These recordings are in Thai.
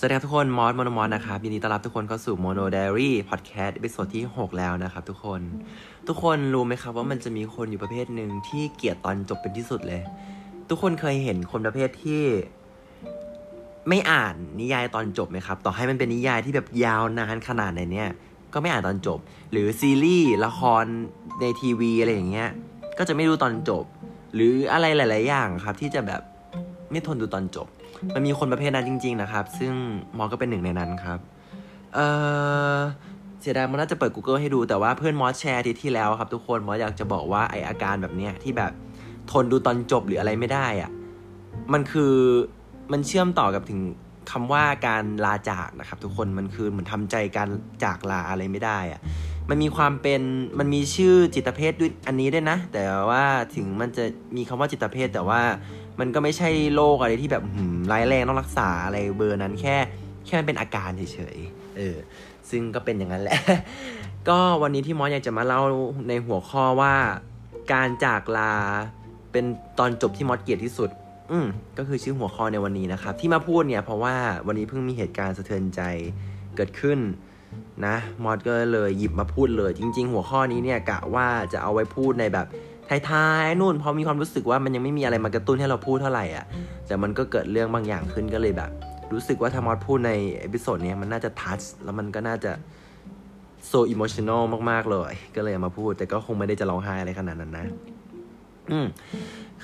สวัสดีครับทุกคนมอธโมโนมอธนะครับยินดีต้อนรับทุกคนเข้าสู่ Mono Diary Podcast episode ที่ 6 แล้วนะครับทุกคน ทุกคนรู้ไหมครับว่ามันจะมีคนอยู่ประเภทหนึ่งที่เกลียดตอนจบเป็นที่สุดเลย ทุกคนเคยเห็นคนประเภทที่ ไม่อ่านนิยายตอนจบไหมครับ ต่อให้มันเป็นนิยายที่แบบยาวนานขนาดไหนเนี่ย ก็ไม่อ่านตอนจบ หรือซีรีส์ละครในทีวีอะไรอย่างเงี้ยก็จะไม่ดูตอนจบ หรืออะไรหลาย ๆ อย่างครับ ที่จะแบบไม่ทนดูตอนจบ มันมีคนประเภทนั้นจริง ๆ นะครับ ซึ่งมอสก็เป็นหนึ่งในนั้นครับ เออเสียดายมันน่าจะเปิด Google ให้ดูแต่ว่าเพื่อนมอสแชร์ที่ที่แล้วครับทุกคนมอสอยากจะบอกว่าไออาการแบบเนี้ยที่แบบทนดูตอนจบหรืออะไรไม่ได้อะมันคือมันเชื่อมต่อกับถึงคำว่าการลาจากนะครับ ทุกคนมันคือเหมือนทำใจการจากลาอะไรไม่ได้อะ มันมีความเป็นมันมีชื่อจิตเภทด้วยอันนี้ด้วยนะ แต่ว่าถึงมันจะมีคำว่าจิตเภทแต่ว่ามันก็ไม่ใช่โรคอะไรที่แบบร้ายแรงต้องรักษาอะไรเบอร์นั้นแค่แค่มันเป็นอาการเฉยๆเออซึ่งก็เป็นอย่างนั้นแหละ ก็วันนี้ที่มอสอยากจะมาเล่าในหัวข้อว่า การจากลาเป็นตอนจบที่มอสเกลียดที่สุด อืมก็คือชื่อหัวข้อในวันนี้นะครับ ที่มาพูดเนี่ยเพราะว่าวันนี้เพิ่งมีเหตุการณ์สะเทือนใจเกิดขึ้น นะมอธก็เลยหยิบมาพูดเลย จริง ๆ หัวข้อนี้เนี่ยกะว่าจะเอาไว้พูดในแบบท้ายๆนู่นเพราะมีความรู้สึกว่ามันยังไม่มีอะไรมากระตุ้นให้เราพูดเท่าไหร่อะแต่มันก็เกิดเรื่องบางอย่างขึ้นก็เลยแบบ รู้สึกว่าถ้ามอธพูดใน episode นี้มันน่าจะ touch แล้วมันก็น่าจะ so emotional มากๆเลย ก็เลยมาพูด แต่ก็คงไม่ได้จะร้องไห้อะไรขนาดนั้นนะ อืม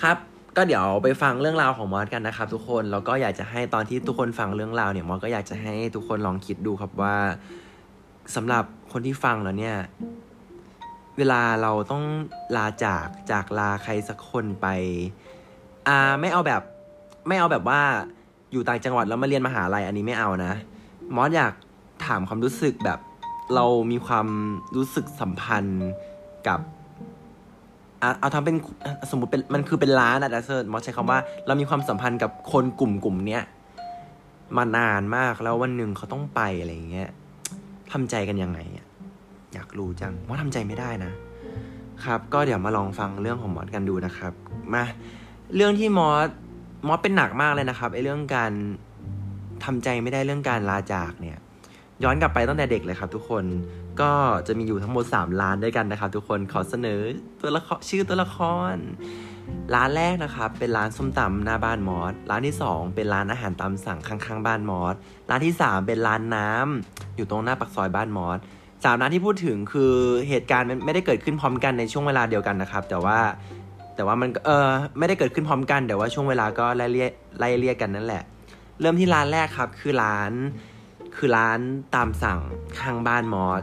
ครับก็เดี๋ยวไปฟังเรื่องราวของมอธกันนะครับ ทุกคนแล้วก็อยากจะให้ตอนที่ทุกคนฟังเรื่องราวเนี่ยมอธก็อยากจะให้ทุกคนลองคิดดูครับว่า สำหรับคนที่ฟังแล้วเนี่ย เวลาเราต้องลาจากจากลาใครสักคนไป อ่าไม่เอาแบบ ไม่เอาแบบว่าอยู่ต่างจังหวัดแล้วมาเรียนมหาลัยอันนี้ไม่เอานะ มอสอยากถามความรู้สึกแบบเรามีความรู้สึกสัมพันธ์กับอะเอาทำเป็นสมมติเป็นมันคือเป็นร้านอะแต่เซิร์มอสใช้คำว่าเรามีความสัมพันธ์กับคนกลุ่มกลุ่มเนี้ยมานานมากแล้ววันหนึ่งเขาต้องไปอะไรอย่างเงี้ย ทำใจกันยังไงอะอยากรู้จังว่าทำใจไม่ได้นะ ครับ ก็เดี๋ยวมาลองฟังเรื่องของมอสกันดูนะครับ มา เรื่องที่มอสมอสเป็นหนักมากเลยนะครับไอ้เรื่องการทำใจไม่ได้เรื่องการลาจากเนี่ย ย้อนกลับไปตั้งแต่เด็กเลยครับ ทุกคนก็จะมีอยู่ทั้งหมด3ร้านด้วยกันนะครับ ทุกคนขอเสนอตัวละครชื่อตัวละคร ร้านแรกนะครับเป็นร้านส้มตำหน้าบ้านมอส ร้านที่ 2 เป็นร้านอาหารตามสั่งข้างๆบ้านมอส ร้านที่ 3 เป็นร้านน้ำอยู่ตรงหน้าปากซอยบ้านมอสสามร้านที่พูดถึงคือเหตุการณ์ไม่ได้เกิดขึ้นพร้อมกันในช่วงเวลาเดียวกันนะครับ แต่ว่าแต่ว่ามันเออไม่ได้เกิดขึ้นพร้อมกันแต่ว่าช่วงเวลาก็ไล่เรียไล่เรียกกันนั่นแหละ เริ่มที่ร้านแรกครับคือร้านคือร้านตามสั่งข้างบ้านมอส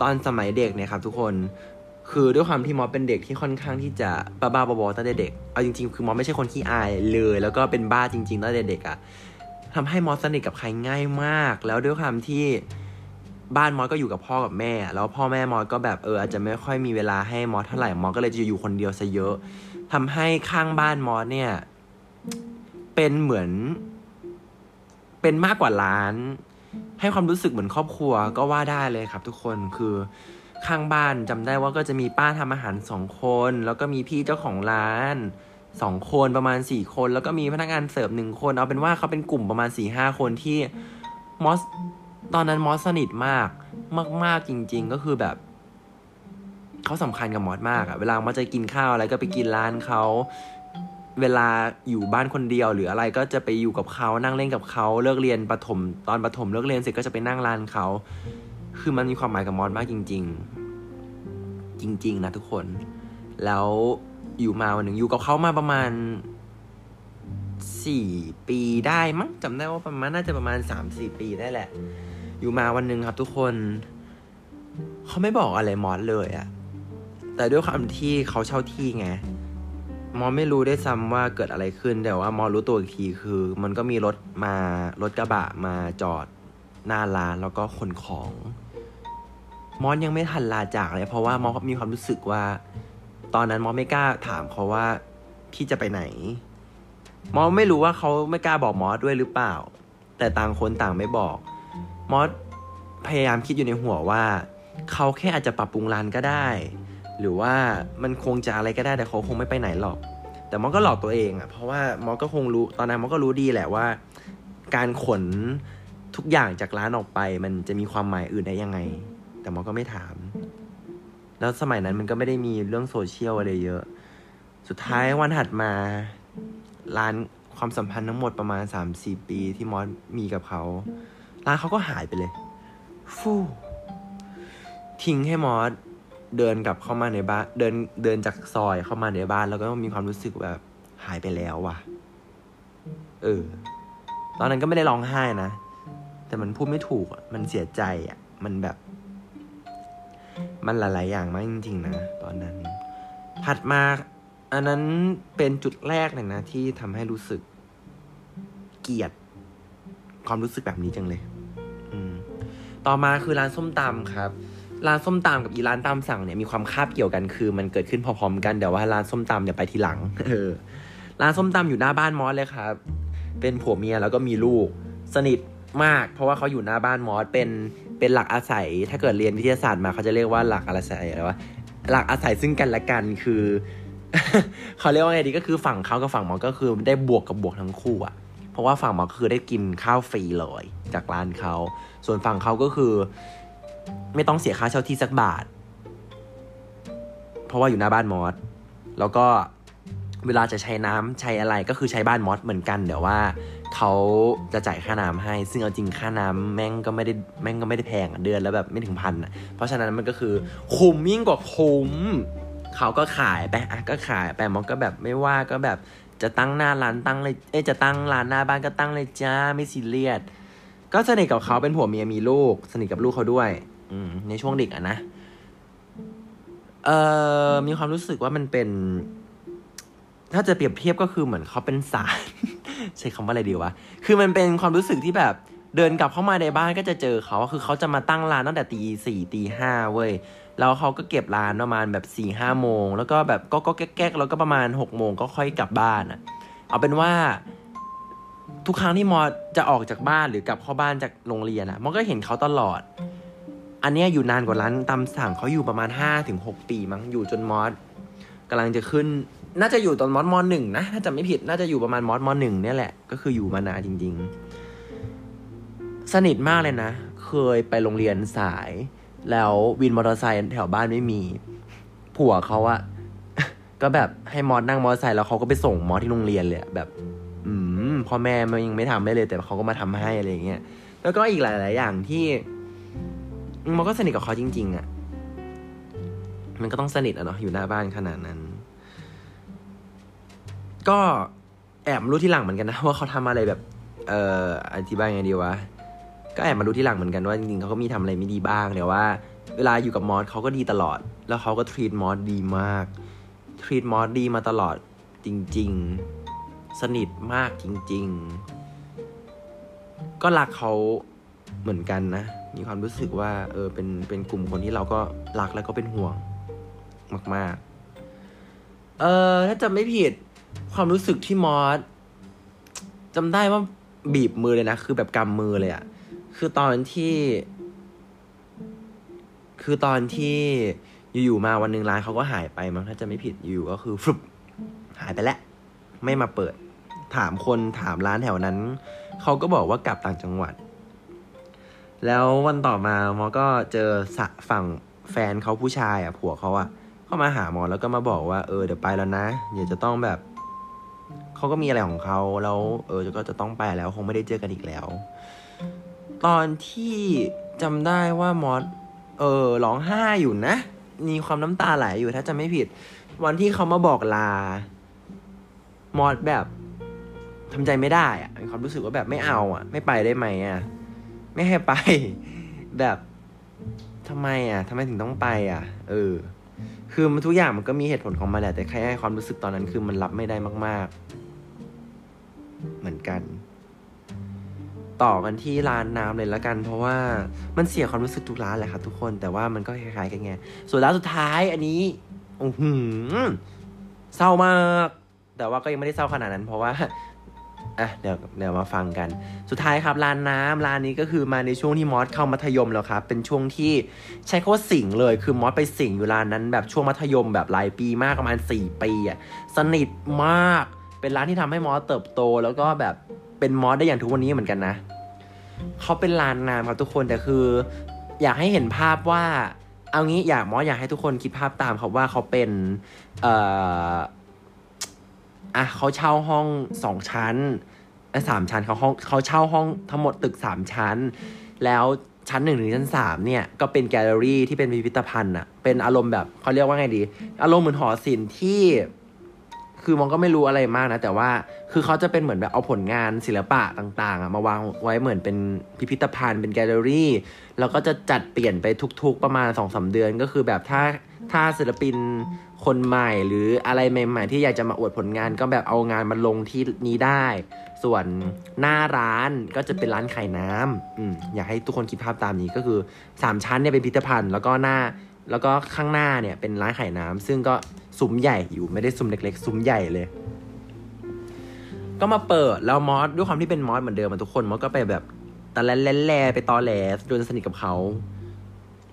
ตอนสมัยเด็กเนี่ยครับทุกคน คือด้วยความที่มอสเป็นเด็กที่ค่อนข้างที่จะบ้าบ้าบอๆตั้งแต่เด็ก เอาจริงๆ คือมอสไม่ใช่คนขี้อายเลย แล้วก็เป็นบ้าจริงๆตั้งแต่เด็กอะทำให้มอสสนิทกับใครง่ายมาก แล้วด้วยความที่บ้านมอสก็อยู่กับพ่อกับแม่ แล้วพ่อแม่มอสก็แบบเอออาจจะไม่ค่อยมีเวลาให้มอสเท่าไหร่ มอสก็เลยจะอยู่คนเดียวซะเยอะทำให้ข้างบ้านมอสเนี่ย เป็นเหมือน เป็นมากกว่าร้าน ให้ความรู้สึกเหมือนครอบครัวก็ว่าได้เลยครับ ทุกคนคือ ข้างบ้านจำได้ว่าก็จะมีป้าทำอาหารสองคน แล้วก็มีพี่เจ้าของร้านสองคนประมาณสี่คน แล้วก็มีพนักงานเสิร์ฟหนึ่งคน เอาเป็นว่าเขาเป็นกลุ่มประมาณสี่ห้าคนที่มอสตอนนั้นมอสสนิทมากมากๆจริง ๆ ก็คือแบบเขาสำคัญกับมอสมากอะเวลามอสจะกินข้าวอะไรก็ไปกินร้านเขาเวลาอยู่บ้านคนเดียวหรืออะไรก็จะไปอยู่กับเขานั่งเล่นกับเขาเลิกเรียนประถม ตอนประถมเลิกเรียนเสร็จก็จะไปนั่งร้านเขา คือมันมีความหมายกับมอสมากจริง ๆ จริง ๆ นะทุกคน แล้วอยู่มาวันหนึ่งอยู่กับเขามาประมาณสี่ปีได้มั้งจำได้ว่าประมาณน่าจะประมาณสามสี่ปีได้แหละ อยู่มาวันหนึ่งครับทุกคน เขาไม่บอกอะไรมอสเลยอะแต่ด้วยความที่เขาเช่าที่ไงมอสไม่รู้ได้ซ้ำว่าเกิดอะไรขึ้นแต่ว่ามอสรู้ตัวอีกทีคือ มันก็มีรถมารถกระบะมาจอดหน้าร้านแล้วก็ขนของ มอสยังไม่ทันลาจากเลย เพราะว่ามอสมีความรู้สึกว่า ตอนนั้นมอสไม่กล้าถามเขาว่าพี่จะไปไหน มอสไม่รู้ว่าเขาไม่กล้าบอกมอสด้วยหรือเปล่า แต่ต่างคนต่างไม่บอก มอสพยายามคิดอยู่ในหัวว่า เขาแค่อาจจะปรับปรุงร้านก็ได้ หรือว่ามันคงจะอะไรก็ได้แต่เขาคงไม่ไปไหนหรอก แต่มอสก็หลอกตัวเองอะ่ะเพราะว่ามอสก็คงรู้ตอนนั้นมอสก็รู้ดีแหละว่า การขนทุกอย่างจากร้านออกไป มันจะมีความหมายอื่นได้ยังไง แต่มอก็ไม่ถาม แล้วสมัยนั้นมันก็ไม่ได้มีเรื่องโซเชียลอะไรเยอะ สุดท้ายวันถัดมา ร้านความสัมพันธ์ทั้งหมดประมาณสามสี่ปีที่มอสมีกับเขา ร้านเขาก็หายไปเลย ฟู่ทิ้งให้มอสเดินกลับเข้ามาในบ้านเดินเดินจากซอยเข้ามาในบ้าน แล้วก็มีความรู้สึกแบบหายไปแล้วว่ะ เออ ตอนนั้นก็ไม่ได้ร้องไห้นะ แต่มันพูดไม่ถูก มันเสียใจอะ มันแบบ มันหลาย ๆ อย่างมากจริง ๆ นะ ตอนนั้น ถัดมา อันนั้นเป็นจุดแรกเลยนะ ที่ทำให้รู้สึกเกลียด ความรู้สึกแบบนี้จังเลย อืม ต่อมาคือร้านส้มตำครับร้านส้มตำกับอีร้านตามสั่งเนี่ยมีความคาบเกี่ยวกันคือ มันเกิดขึ้นพร้อมๆกันแต่ว่าร้านส้มตำเนี่ยไปทีหลังเออร้านส้มตำอยู่หน้าบ้านมอสเลยครับ เป็นผัวเมียแล้วก็มีลูก สนิทมาก เพราะว่าเขาอยู่หน้าบ้านมอสเป็น เป็นหลักอาศัย ถ้าเกิดเรียนวิทยาศาสตร์มาเขาจะเรียกว่าหลักอาศัยอะไรวะหลักอาศัยซึ่งกันและกันคือ เขาเรียกว่าไงดีก็คือฝั่งเขากับฝั่งมอสก็คือได้บวกกับบวกทั้งคู่อะเพราะว่าฝั่งมอสก็คือได้กินข้าวฟรีเลยจากร้านเขาส่วนฝั่งเขาก็คือ ไม่ต้องเสียค่าเช่าที่สักบาท เพราะว่าอยู่หน้าบ้านมอสแล้วก็เวลาจะใช้น้ำใช้อะไรก็คือใช้บ้านมอสเหมือนกันเดี๋ยวว่า เขาจะจ่ายค่าน้ำให้ ซึ่งเอาจริงค่าน้ำแม่งก็ไม่ได้แม่งก็ไม่ได้แพงเดือนแล้วแบบไม่ถึงพันอะ เพราะฉะนั้นมันก็คือคุ้มยิ่งกว่าคุ้มเขาก็ขายไปอะก็ขายไปมอสก็แบบไม่ว่าก็แบบจะตั้งหน้าร้านตั้งเลยเอ๊จะตั้งร้านหน้าบ้านก็ตั้งเลยจ้าไม่ซีเรียสก็สนิทกับเขาเป็นผัวเมียมีลูก สนิทกับลูกเขาด้วย อืมในช่วงเด็กอะนะเอ่อมีความรู้สึกว่ามันเป็น ถ้าจะเปรียบเทียบก็คือเหมือนเขาเป็นสาร ใช้คำว่าอะไรดีวะ คือมันเป็นความรู้สึกที่แบบเดินกลับเข้ามาในบ้านก็จะเจอเขา คือเขาจะมาตั้งร้านตั้งแต่ตีสี่ตีห้าเว้ย แล้วเขาก็เก็บร้านประมาณแบบสี่ห้าโมง แล้วก็แบบก็ก็แก๊กแล้วก็ประมาณหกโมงก็ค่อยกลับบ้านอะเอาเป็นว่า ทุกครั้งที่มอสจะออกจากบ้านหรือกลับเข้าบ้านจากโรงเรียนอะมอก็เห็นเขาตลอด อันเนี้ยอยู่นานกว่าร้านตามสั่งเขาอยู่ประมาณห้าถึงหกปีมั้ง อยู่จนมอสกำลังจะขึ้น น่าจะอยู่ตอนมอสมอหนึ่งนะถ้าจำไม่ผิดน่าจะอยู่ประมาณมอสมอหนึ่งเนี่ยแหละ ก็คืออยู่มานานจริง ๆ สนิทมากเลยนะ เคยไปโรงเรียนสาย แล้ววินมอเตอร์ไซค์แถวบ้านไม่มี ผัวเขาอะก็แบบให้มอสนั่งมอเตอร์ไซค์แล้วเขาก็ไปส่งมอสที่โรงเรียนเลยแบบ อืมพ่อแม่มันยังไม่ทำได้เลย แต่เขาก็มาทำให้อะไรเงี้ยแล้วก็อีกหลาย ๆ อย่างที่มันก็สนิทกับเขาจริง ๆอะมันก็ต้องสนิทอะเนาะอยู่หน้าบ้านขนาดนั้น ก็แอบรู้ที่หลังเหมือนกันนะว่าเขาทำอะไรแบบ เอ่ออธิบายไงดีวะก็แอบมารู้ที่หลังเหมือนกันว่าจริงๆเขาก็มีทำอะไรไม่ดีบ้างแต่ว่า เวลาอยู่กับมอสเขาก็ดีตลอด แล้วเขาก็ทรีตมอสดีมากทรีตมอสดีมาตลอดจริง ๆ สนิทมากจริง ๆ ก็รักเขาเหมือนกันนะ มีความรู้สึกว่า เออเป็นเป็นกลุ่มคนที่เราก็รักแล้วก็เป็นห่วง มาก ๆ เออถ้าจำไม่ผิด ความรู้สึกที่มอสจำได้ว่าบีบมือเลยนะ คือแบบกำมือเลยอะคือตอนที่ คือตอนที่อยู่ๆมาวันหนึ่งร้านเขาก็หายไปมั้งถ้าจะไม่ผิดอยู่ก็คือฟลุปหายไปแล้ว ไม่มาเปิด ถามคนถามร้านแถวนั้น เขาก็บอกว่ากลับต่างจังหวัด แล้ววันต่อมามอก็เจอสะฝั่งแฟนเขาผู้ชายอะผัวเขาอะเข้ามาหาหมอแล้วก็มาบอกว่าเออเดี๋ยวไปแล้วนะเดี๋ยวจะต้องแบบ เขาก็มีอะไรของเขาแล้วเออก็จะต้องไปแล้วคงไม่ได้เจอกันอีกแล้ว ตอนที่จำได้ว่ามอสเออร้องไห้อยู่นะ มีความน้ำตาไหลอยู่ถ้าจะไม่ผิด วันที่เขามาบอกลามอสแบบทำใจไม่ได้อะมีความรู้สึกว่าแบบไม่เอาอะไม่ไปได้ไหมอะไม่ให้ไป แบบทำไมอะทำไมถึงต้องไปอะเออคือมันทุกอย่างมันก็มีเหตุผลของมันแหละแต่แค่ความรู้สึกตอนนั้นคือมันรับไม่ได้มาก ๆ เหมือนกัน ต่อกันที่ร้านน้ำเลยละกัน เพราะว่ามันเสียความรู้สึกทุกร้านแหละครับทุกคนแต่ว่ามันก็คล้ายๆกันไงส่วนร้านสุดท้ายอันนี้อือหือเศร้ามาก แต่ว่าก็ยังไม่ได้เศร้าขนาดนั้น เพราะว่าอะเดี๋ยวเดี๋ยวมาฟังกัน สุดท้ายครับร้านน้ำร้านนี้ก็คือมาในช่วงที่มอสเข้ามัธยมแล้วครับ เป็นช่วงที่ใช้คำว่าสิงเลย คือมอสไปสิงอยู่ร้านนั้น แบบช่วงมัธยมแบบหลายปีมากประมาณสี่ปีอะสนิทมาก เป็นร้านที่ทำให้มอสเติบโต แล้วก็แบบเป็นมอสได้อย่างทุกวันนี้เหมือนกันนะเขาเป็นลานน้ำครับทุกคนแต่คือ อยากให้เห็นภาพว่า เอางี้อยากมออยากให้ทุกคนคิดภาพตามครับว่าเขาเป็นเอ่ออะเขาเช่าห้องสองชั้นสามชั้นเขาห้องเขาเช่าห้องทั้งหมดตึกสามชั้น แล้วชั้นหนึ่งถึงชั้นสามเนี่ยก็เป็นแกลเลอรี่ที่เป็นพิพิธภัณฑ์อะเป็นอารมณ์แบบเขาเรียกว่าไงดี อารมณ์เหมือนหอศิลป์ที่ คือมองก็ไม่รู้อะไรมากนะ แต่ว่าคือเขาจะเป็นเหมือนแบบเอาผลงานศิลปะต่างๆอะมาวางไว้เหมือนเป็นพิพิธภัณฑ์เป็นแกลเลอรี่แล้วก็จะจัดเปลี่ยนไปทุกๆประมาณสองสาเดือน ก็คือแบบถ้าถ้าศิลปินคนใหม่หรืออะไรใหม่ ๆ ที่อยากจะมาอวดผลงานก็แบบเอางานมาลงที่นี้ได้ ส่วนหน้าร้านก็จะเป็นร้านขายน้ำอืมอยากให้ทุกคนคิดภาพตามนี้ก็คือสามชั้นเนี่ยเป็นพิพิธภัณฑ์ แล้วก็หน้าแล้วก็ข้างหน้าเนี่ยเป็นร้านขายน้ำซึ่งก็ ซุ้มใหญ่อยู่ไม่ได้ซุ้มเล็กๆ ซุ้มใหญ่เลย ก็มาเปิดแล้วมอสด้วยความที่เป็นมอสเหมือนเดิมอะทุกคนมอสก็ไปแบบตะแลนแลไปตอแหลจนสนิทกับเขา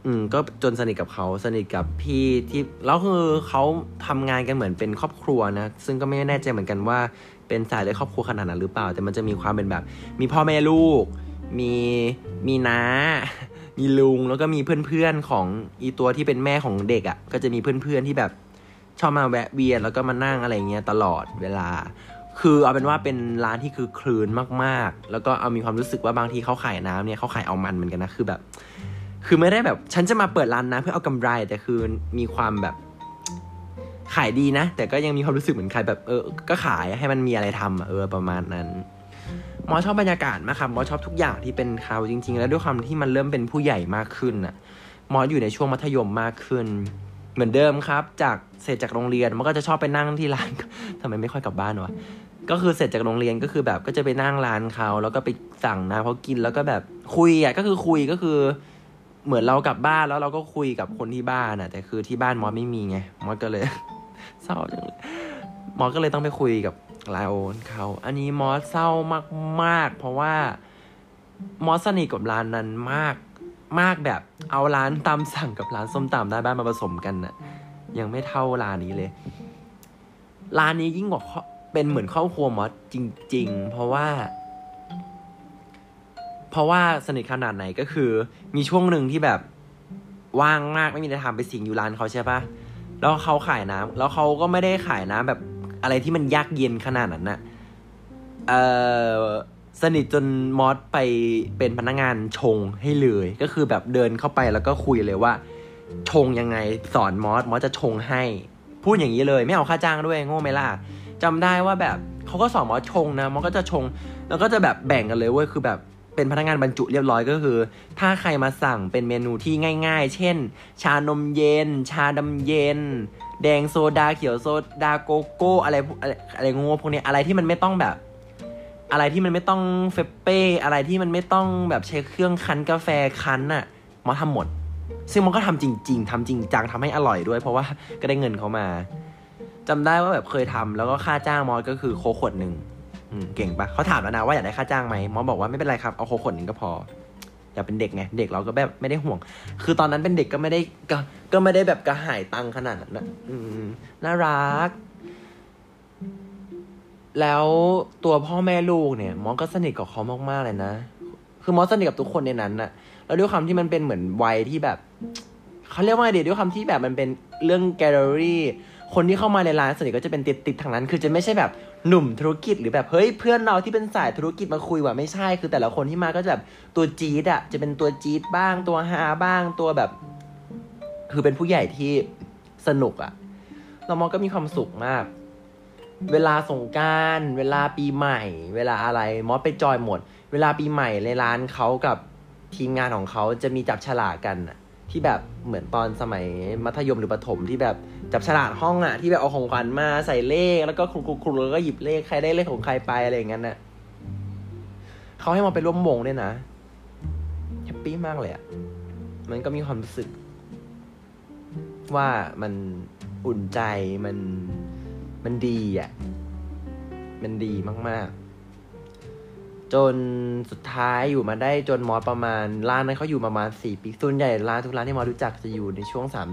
อืม ก็จนสนิทกับเขาสนิทกับพี่ที่แล้วคือเขาทำงานกันเหมือนเป็นครอบครัวนะซึ่งก็ไม่แน่ใจเหมือนกันว่าเป็นสายเลยครอบครัวขนาดนั้นหรือเปล่า แต่มันจะมีความเป็นแบบ มีพ่อแม่ลูก มีมีน้า มีลุงแล้วก็มีเพื่อนๆของอีตัวที่เป็นแม่ของเด็กอะ่ะ ก็จะมีเพื่อนๆที่แบบ ชอบมาแวะเวียนแล้วก็มานั่งอะไรเงี้ยตลอดเวลา คือเอาเป็นว่าเป็นร้านที่คือคลืนมากๆ แล้วก็เอามีความรู้สึกว่าบางทีเขาขายน้ำเนี่ยเขาขายเอามันเหมือนกันนะคือแบบ คือไม่ได้แบบ ฉันจะมาเปิดร้านนะเพื่อเอากำไรแต่คือมีความแบบขายดีนะ แต่ก็ยังมีความรู้สึกเหมือนใครแบบเออก็ขายให้มันมีอะไรทำอะเออประมาณนั้นมอชอบบรรยากาศมากครับมอชอบทุกอย่างที่เป็นเขาจริง ๆ แล้วด้วยความที่มันเริ่มเป็นผู้ใหญ่มากขึ้นอะมออยู่ในช่วงมัธยมมากขึ้น เหมือนเดิมครับ จากเสร็จจากโรงเรียนมันก็จะชอบไปนั่งที่ร้านทำไมไม่ค่อยกลับบ้านวะก็คือเสร็จจากโรงเรียนก็คือแบบก็จะไปนั่งร้านเขาแล้วก็ไปสั่งน้ำเขากินแล้วก็แบบคุยอะก็คือคุยก็คือ เหมือนเรากลับบ้านแล้วเราก็คุยกับคนที่บ้านอะ แต่คือที่บ้านมอสไม่มีไงมอสก็เลยเศร้าจังเลยมอสก็เลยต้องไปคุยกับไลโอนเขาอันนี้มอสเศร้ามากๆ เพราะว่ามอสสนิทกับร้านนั้นมาก มากแบบเอาร้านตามสั่งกับร้านส้มตำได้บ้านมาผสมกันน่ะ ยังไม่เท่าร้านนี้เลย ร้านนี้ยิ่งกว่าเป็นเหมือนครอบครัวมอสจริง ๆ เพราะว่า เพราะว่าสนิทขนาดไหนก็คือ มีช่วงหนึ่งที่แบบว่างมากไม่มีอะไรทำไปสิงอยู่ร้านเขาใช่ปะแล้วเขาขายน้ำแล้วเขาก็ไม่ได้ขายน้ำแบบอะไรที่มันยากเย็นขนาดนั้นนะเออ สนิทจนมอสไปเป็นพนักงานชงให้เลย ก็คือแบบเดินเข้าไปแล้วก็คุยเลยว่า ชงยังไงสอนมอสมอสจะชงให้ พูดอย่างนี้เลยไม่เอาค่าจ้างด้วยโง่ไหมล่ะจำได้ว่าแบบเขาก็สอนมอสชงนะมอสก็จะชง แล้วก็จะแบบแบ่งกันเลยเว้ยคือแบบเป็นพนักงานบรรจุเรียบร้อยก็คือ ถ้าใครมาสั่งเป็นเมนูที่ง่าย ๆ เช่น ชานมเย็น ชาดำเย็น แดงโซดาเขียวโซดาโกโก้อะไรอะไรอะไรงงพวกนี้อะไรที่มันไม่ต้องแบบ อะไรที่มันไม่ต้องเฟเป้อะไรที่มันไม่ต้องแบบใช้เครื่องคั้นกาแฟคั้นน่ะมอธทำหมด ซึ่งมันก็ทำจริง ๆทำจริงจังทำให้อร่อยด้วย เพราะว่าก็ได้เงินเขามาจำได้ว่าแบบเคยทำแล้วก็ค่าจ้างมอสก็คือโคขวดหนึ่งเก่งปะเขาถามแล้วนะว่าอยากได้ค่าจ้างไหมมอสบอกว่าไม่เป็นไรครับเอาโคขวดหนึ่งก็พออยากเป็นเด็กไงเด็กเราก็แบบไม่ได้ห่วง คือตอนนั้นเป็นเด็กก็ไม่ได้ก็ก็ไม่ได้แบบกระหายตังขนาดนั้นนะน่ารัก แล้วตัวพ่อแม่ลูกเนี่ย มอสก็สนิทกับเขามากๆเลยนะ คือมอสสนิทกับทุกคนในนั้นนะแล้วด้วยความที่มันเป็นเหมือนวัยที่แบบเขาเรียกว่าเดี๋ยวด้วยความที่แบบมันเป็นเรื่องแกลเลอรี่คนที่เข้ามาในร้านส่วนใหญ่ก็จะเป็นติดติดทางนั้น คือจะไม่ใช่แบบหนุ่มธุรกิจหรือแบบเฮ้ยเพื่อนเราที่เป็นสายธุรกิจมาคุยว่าไม่ใช่ คือแต่ละคนที่มาก็จะแบบตัวจี๊ดอะจะเป็นตัวจี๊ดบ้างตัวฮาบ้างตัวแบบ คือเป็นผู้ใหญ่ที่สนุกอะเรามองก็มีความสุขมาก เวลาสงการเวลาปีใหม่ เวลาอะไรมอสไปจอยหมด เวลาปีใหม่ในร้านเขากับทีมงานของเขาจะมีจับฉลากกันอะที่แบบเหมือนตอนสมัยมัธยมหรือประถมที่แบบจับฉลากห้องอะที่แบบเอาของขวัญมาใส่เลข แล้วก็คลุกๆแล้วก็หยิบเลขใครได้เลขของใครไปอะไรอย่างนั้นน่ะเขาให้มาไปร่วมวงด้วยนะแฮปปี้มากเลยอะมันก็มีความรู้สึก ว่ามันอุ่นใจมัน มันดีอะมันดีมาก ๆ จนสุดท้ายอยู่มาได้จนมอสประมาณ ร้านนั้นเขาอยู่ประมาณสี่ปีส่วนใหญ่ร้านทุกร้านที่มอสรู้จักจะอยู่ในช่วงสาม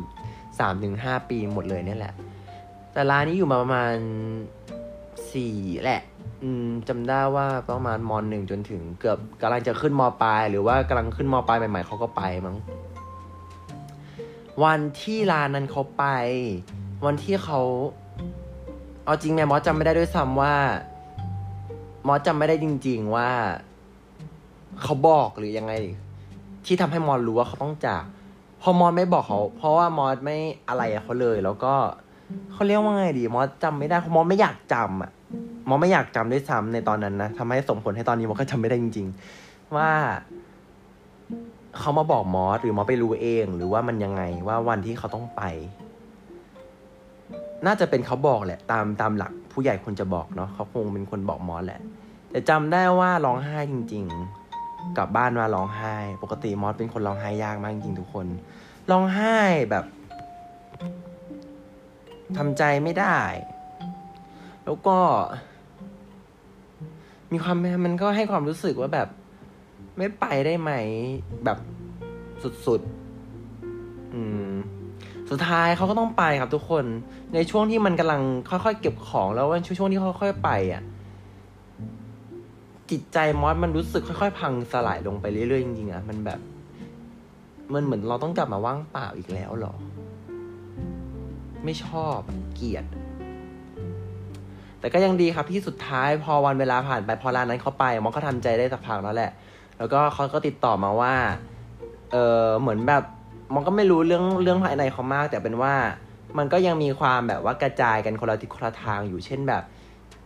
สามถึงห้าปีหมดเลยเนี่ยแหละ แต่ร้านนี้อยู่มาประมาณสี่แหละออืมจำได้ว่าประมาณมหนึ่งจนถึงเกือบกำลังจะขึ้นมปลาย หรือว่ากำลังขึ้นมปลายใหม่ ๆเขาก็ไปมั้งวันที่ร้านนั้นเขาไป วันที่เขา เอาจริงแม่มอสจำไม่ได้ด้วยซ้ำว่า มอสจำไม่ได้จริง ๆว่า เขาบอกหรือยังไง ที่ทำให้มอสรู้ว่าเขาต้องจากพอมอสไม่บอกเขา เพราะว่ามอสไม่อะไรเขาเลย แล้วก็เขาเรียกว่าไงดี มอสจำไม่ได้เพราะมอสไม่อยากจำอะ มอสไม่อยากจำด้วยซ้ำในตอนนั้นนะทำให้ส่งผลให้ตอนนี้มอสก็จำไม่ได้จริง ๆ ว่าเขามาบอกมอสหรือมอสไปรู้เอง หรือว่ามันยังไงว่าวันที่เขาต้องไป น่าจะเป็นเขาบอกแหละ ตามตามหลักผู้ใหญ่ควรจะบอกเนาะเขาคงเป็นคนบอกมอสแหละ แต่จำได้ว่าร้องไห้จริง ๆ กลับบ้านมาร้องไห้ ปกติมอสเป็นคนร้องไห้ยากมากจริงๆทุกคนร้องไห้แบบทำใจไม่ได้ แล้วก็ มีความมันก็ให้ความรู้สึกว่าแบบ ไม่ไปได้ไหม แบบสุดๆ สุดท้ายเขาก็ต้องไปครับทุกคน ในช่วงที่มันกำลังค่อยๆเก็บของแล้วว่าช่วงที่ค่อยๆไปอะ จิตใจมอสมันรู้สึกค่อยๆ พังสลายลงไปเรื่อยๆจริงๆอะมันแบบ มันเหมือนเราต้องกลับมาว่างเปล่าอีกแล้วหรอ ไม่ชอบเกลียด แต่ก็ยังดีครับที่สุดท้ายพอวันเวลาผ่านไปพอร้านนั้นเขาไปมอสก็ทำใจได้สักพักแล้วแหละ แล้วก็เขาก็ติดต่อมาว่า เออเหมือนแบบ มองก็ไม่รู้เรื่องเรื่องภายในเขามาก แต่เป็นว่ามันก็ยังมีความแบบว่ากระจายกันคนละทิศคนละทางอยู่เช่นแบบ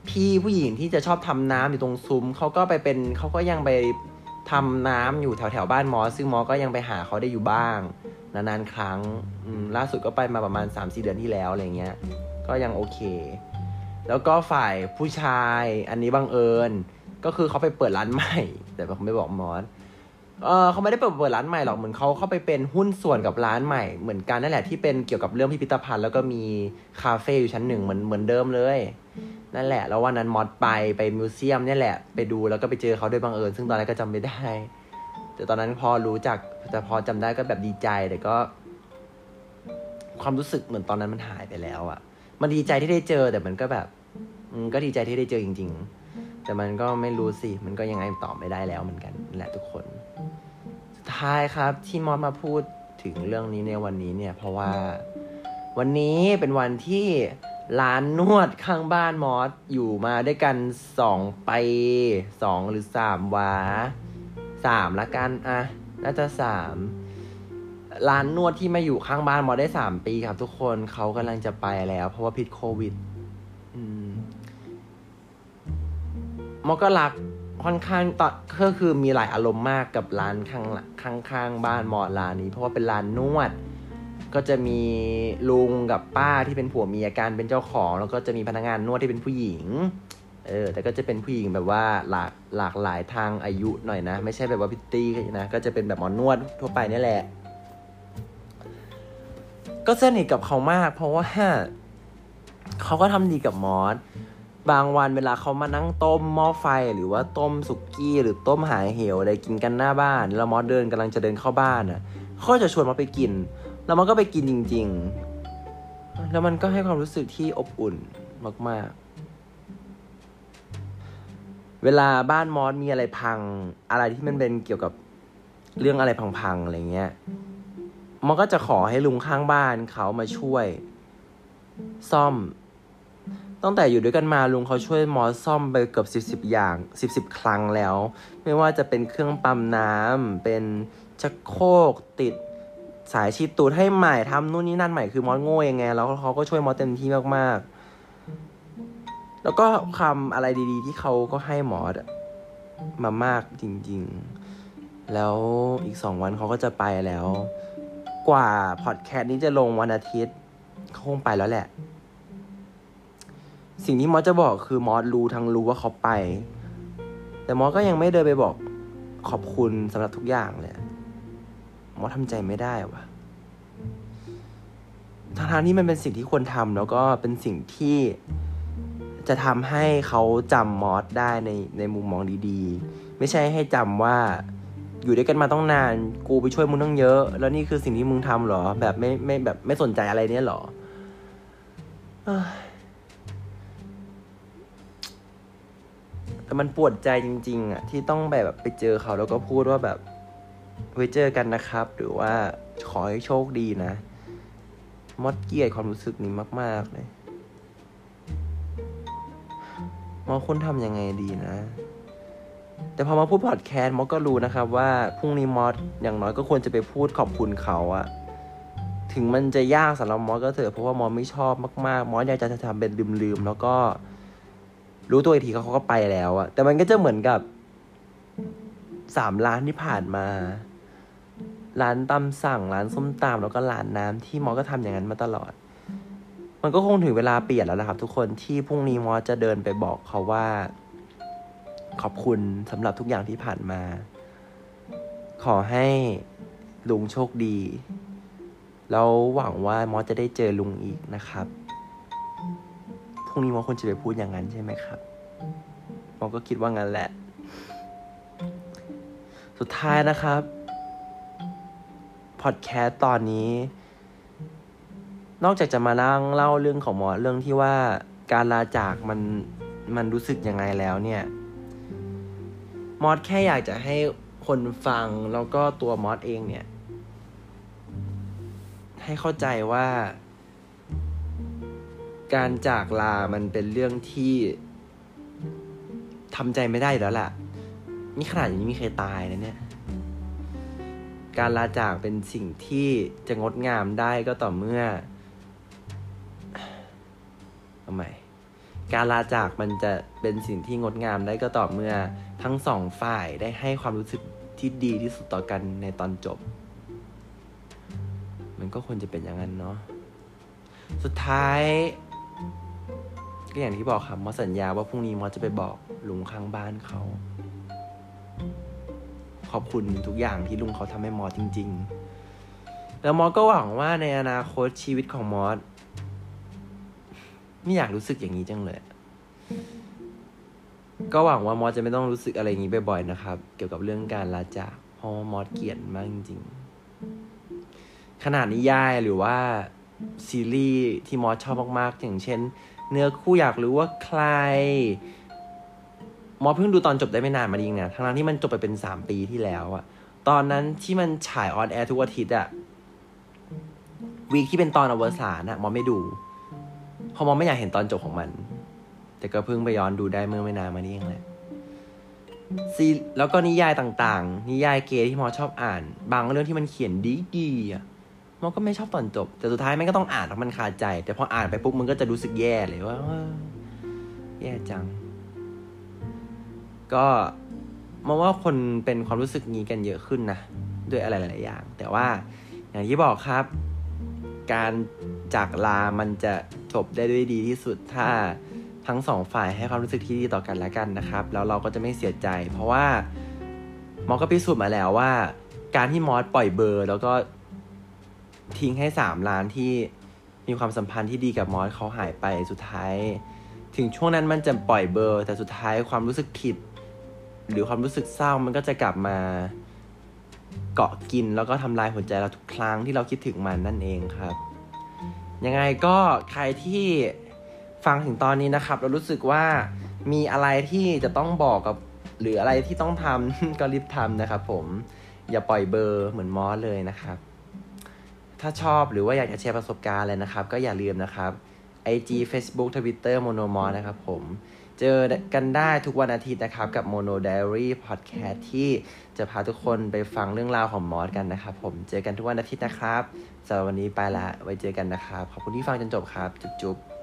พี่ผู้หญิงที่จะชอบทำน้ำอยู่ตรงซุ้มเขาก็ไปเป็นเขาก็ยังไปทำน้ำอยู่แถวแถวบ้านมอสซึ่งมอสก็ยังไปหาเขาได้อยู่บ้าง นานๆครั้งล่าสุดก็ไปมาประมาณ3าสี่เดือนที่แล้วอะไรเงี้ย ก็ยังโอเค แล้วก็ฝ่ายผู้ชายอันนี้บังเอิญ ก็คือเขาไปเปิดร้านใหม่ แต่ผมไม่บอกมอส เออเขาไม่ได้เปิดเปิดร้านใหม่หรอกเหมือนเขาเข้าไปเป็นหุ้นส่วนกับร้านใหม่เหมือนกันนั่นแหละที่เป็นเกี่ยวกับเรื่องพิพิธภัณฑ์แล้วก็มีคาเฟ่อยู่ชั้นหนึ่งเหมือนเหมือนเดิมเลย นั่นแหละ แล้ววันนั้นมอสไปไปมิวเซียมเนี่ยแหละ ไปดูแล้วก็ไปเจอเขาด้วยบังเอิญซึ่งตอนแรกก็จำไม่ได้ แต่ตอนนั้นพอรู้จักแต่พอจำได้ก็แบบดีใจแต่ก็ ความรู้สึกเหมือนตอนนั้นมันหายไปแล้วอะมันดีใจที่ได้เจอแต่มันก็แบบก็ดีใจที่ได้เจอจริง ๆ แต่มันก็ไม่รู้สิมันก็ยังไงตอบไม่ได้แล้วเหมือนกันแหละทุกคน ท้ายครับที่มอสมาพูดถึงเรื่องนี้ในวันนี้เนี่ย เพราะว่าวันนี้เป็นวันที่ร้านนวดข้างบ้านมอสอยู่มาด้วยกันสองปีสองหรือสามวาสามละกันอะน่าจะสามร้านนวดที่มาอยู่ข้างบ้านมอสได้สามปีครับ ทุกคนเขากำลังจะไปแล้ว เพราะว่าพิษโควิด อืมมอก็รัก ค่อนข้างตอนก็คือมีหลายอารมณ์มากกับร้านข้างข้างข้างบ้านมอร้านนี้ เพราะว่าเป็นร้านนวด ก็จะมีลุงกับป้าที่เป็นผัวเมียกันเป็นเจ้าของ แล้วก็จะมีพนักงานนวดที่เป็นผู้หญิง เออ แต่ก็จะเป็นผู้หญิงแบบว่าหลากหลากหลายทางอายุหน่อยนะ ไม่ใช่แบบว่าพิตตี้นะก็จะเป็นแบบหมอนวดทั่วไปนี่แหละ ก็สนิทกับเขามาก เพราะว่าเขาก็ทำดีกับมอส บางวันเวลาเขามานั่งต้มหม้อไฟหรือว่าต้มสุกี้หรือต้มหายเหวอะไรกินกันหน้าบ้านแล้วมอสเดินกำลังจะเดินเข้าบ้านอะเขาจะชวนมาไปกิน แล้วมันก็ไปกินจริง ๆ แล้วมันก็ให้ความรู้สึกที่อบอุ่นมากๆเวลาบ้านมอสมีอะไรพัง อะไรที่มันเป็นเกี่ยวกับเรื่องอะไรพังๆอะไรเงี้ยมันก็จะขอให้ลุงข้างบ้านเขามาช่วย ซ่อม ตั้งแต่อยู่ด้วยกันมาลุงเขาช่วยมอสซ่อมไปเกือบสิบสิบอย่างสิบสิบครั้งแล้ว ไม่ว่าจะเป็นเครื่องปั๊มน้ำเป็นชักโครกติดสายชีดตูดให้ใหม่ทำนู่นนี่นั่นใหม่คือมอสโง่ยังไง แล้วเขาก็ช่วยมอสเต็มที่มากๆ แล้วก็คำอะไรดีๆ ที่เขาก็ให้มอสมามากจริงๆ แล้วอีกสองวันเขาก็จะไปแล้ว กว่าพอดแคสต์นี้จะลงวันอาทิตย์เขาคงไปแล้วแหละ สิ่งที่มอสจะบอกคือมอสรู้ทั้งรู้ว่าเขาไป แต่มอสก็ยังไม่เดินไปบอกขอบคุณสำหรับทุกอย่างเลยมอสทำใจไม่ได้วะทางทางที่มันเป็นสิ่งที่ควรทำแล้วก็เป็นสิ่งที่จะทำให้เขาจำมอสได้ในในมุมมองดีๆ ไม่ใช่ให้จำว่าอยู่ด้วยกันมาต้องนาน กูไปช่วยมึงตั้งเยอะ แล้วนี่คือสิ่งที่มึงทำเหรอ แบบไม่ไม่แบบไม่สนใจอะไรเนี่ยเหรอ แต่มันปวดใจจริง ๆอะที่ต้องแบบไปเจอเขาแล้วก็พูดว่าแบบไว้เจอกันนะครับ หรือว่าขอให้โชคดีนะ มดเกลียดความรู้สึกนี้มาก ๆ เลยมอคุณทำยังไงดีนะ แต่พอมาพูดพอดแคสต์มอสก็รู้นะครับว่าพรุ่งนี้มอสอย่างน้อยก็ควรจะไปพูดขอบคุณเขาอะถึงมันจะยากสำหรับมอสก็เถอะเพราะว่ามอสไม่ชอบมากๆ มอสอยากจะทำเป็นลืมๆแล้วก็ รู้ตัวอีกทีเขาก็ไปแล้วอะแต่มันก็จะเหมือนกับสามร้านที่ผ่านมา ร้านตำสั่งร้านส้มตำแล้วก็ร้านน้ำที่มอสก็ทำอย่างนั้นมาตลอด มันก็คงถึงเวลาเปลี่ยนแล้วนะครับ ทุกคนที่พรุ่งนี้มอสจะเดินไปบอกเขาว่า ขอบคุณสำหรับทุกอย่างที่ผ่านมา ขอให้ลุงโชคดี แล้วหวังว่ามอสจะได้เจอลุงอีกนะครับ รุ่งนี้มอควรจะไปพูดอย่างนั้นใช่ไหมครับมอก็คิดว่างั้นแหละ สุดท้ายนะครับ พอดแคสต์ตอนนี้ นอกจากจะมานั่งเล่าเรื่องของหมอเรื่องที่ว่าการลาจากมันมันรู้สึกยังไงแล้วเนี่ย มอสแค่อยากจะให้คนฟังแล้วก็ตัวมอสเองเนี่ย ให้เข้าใจว่า การจากลามันเป็นเรื่องที่ทำใจไม่ได้แล้วล่ะ นี่ขนาดยังไม่มีใครตายนะเนี่ย การลาจากเป็นสิ่งที่จะงดงามได้ก็ต่อเมื่อทำไมการลาจากมันจะเป็นสิ่งที่งดงามได้ก็ต่อเมื่อทั้งสองฝ่ายได้ให้ความรู้สึกที่ดีที่สุดต่อกันในตอนจบ มันก็ควรจะเป็นอย่างนั้นเนาะ สุดท้าย ก็อย่างที่บอกครับมอสัญญาว่าพรุ่งนี้มอจะไปบอกลุงข้างบ้านเขา ขอบคุณทุกอย่างที่ลุงเขาทำให้มอสจริง ๆ แล้วมอสก็หวังว่าในอนาคตชีวิตของมอสไม่อยากรู้สึกอย่างนี้จังเลย ก็หวังว่ามอสจะไม่ต้องรู้สึกอะไรอย่างนี้บ่อยๆนะครับ เกี่ยวกับเรื่องการลาจากเพราะว่ามอสเกลียดมากจริงๆขนาดนิยายหรือว่าซีรีส์ที่มอธชอบมากๆ อย่างเช่น เนื้อคู่อยากรู้ว่าใครมอธเพิ่งดูตอนจบได้ไม่นานมาเองนะทั้งนั้นที่มันจบไปเป็นสามปีที่แล้วอะตอนนั้นที่มันฉาย on air ทุกอาทิตย์อะ week ที่เป็นตอนอวสานอะมอธไม่ดูเพราะมอธไม่อยากเห็นตอนจบของมัน แต่ก็เพิ่งไปย้อนดูได้เมื่อไม่นานมานี้เองแหละซีแล้วก็นิยายต่างๆ นิยายเกย์ที่มอชอบอ่าน บางเรื่องที่มันเขียนดีๆอะ มอสก็ไม่ชอบตอนจบ แต่สุดท้ายมันก็ต้องอ่านเพราะมันคาใจ แต่พออ่านไปปุ๊บมันก็จะรู้สึกแย่เลยว่าว่าแย่จัง ก็มองว่าคนเป็นความรู้สึกนี้กันเยอะขึ้นนะด้วยอะไรหลาย ๆ อย่าง แต่ว่าอย่างที่บอกครับ การจากลามันจะจบได้ด้วยดีที่สุดถ้าทั้งสองฝ่ายให้ความรู้สึกที่ดีต่อกันและกันนะครับ แล้วเราก็จะไม่เสียใจ เพราะว่ามอสก็พิสูจน์มาแล้วว่า การที่มอสปล่อยเบอร์ แล้วก็ ทิ้งให้สามล้านที่มีความสัมพันธ์ที่ดีกับมอสเขาหายไปสุดท้าย ถึงช่วงนั้นมันจะปล่อยเบอร์ แต่สุดท้ายความรู้สึกผิด หรือความรู้สึกเศร้ามันก็จะกลับมาเกาะกินแล้วก็ทำลายหัวใจเราทุกครั้งที่เราคิดถึงมันนั่นเองครับ ยังไงก็ใครที่ฟังถึงตอนนี้นะครับ เรารู้สึกว่ามีอะไรที่จะต้องบอกกับ หรืออะไรที่ต้องทำก็รีบทำนะครับผมอย่าปล่อยเบอร์เหมือนมอสเลยนะครับ ถ้าชอบหรือว่าอยากจะแชร์ประสบการณ์อะไรนะครับ ก็อย่าลืมนะครับ IG Facebook Twitter Mono m o นะครับผมเจอกันได้ทุกวันอาทิตย์นะครับ กับ Mono Diary Podcast ที่จะพาทุกคนไปฟังเรื่องราวของมอสกันนะครับผมเจอกันทุกวันอาทิตย์นะครับสำหรับวันนี้ไปละไว้เจอกันนะครับ ขอบคุณที่ฟังจนจบครับ จุ๊บ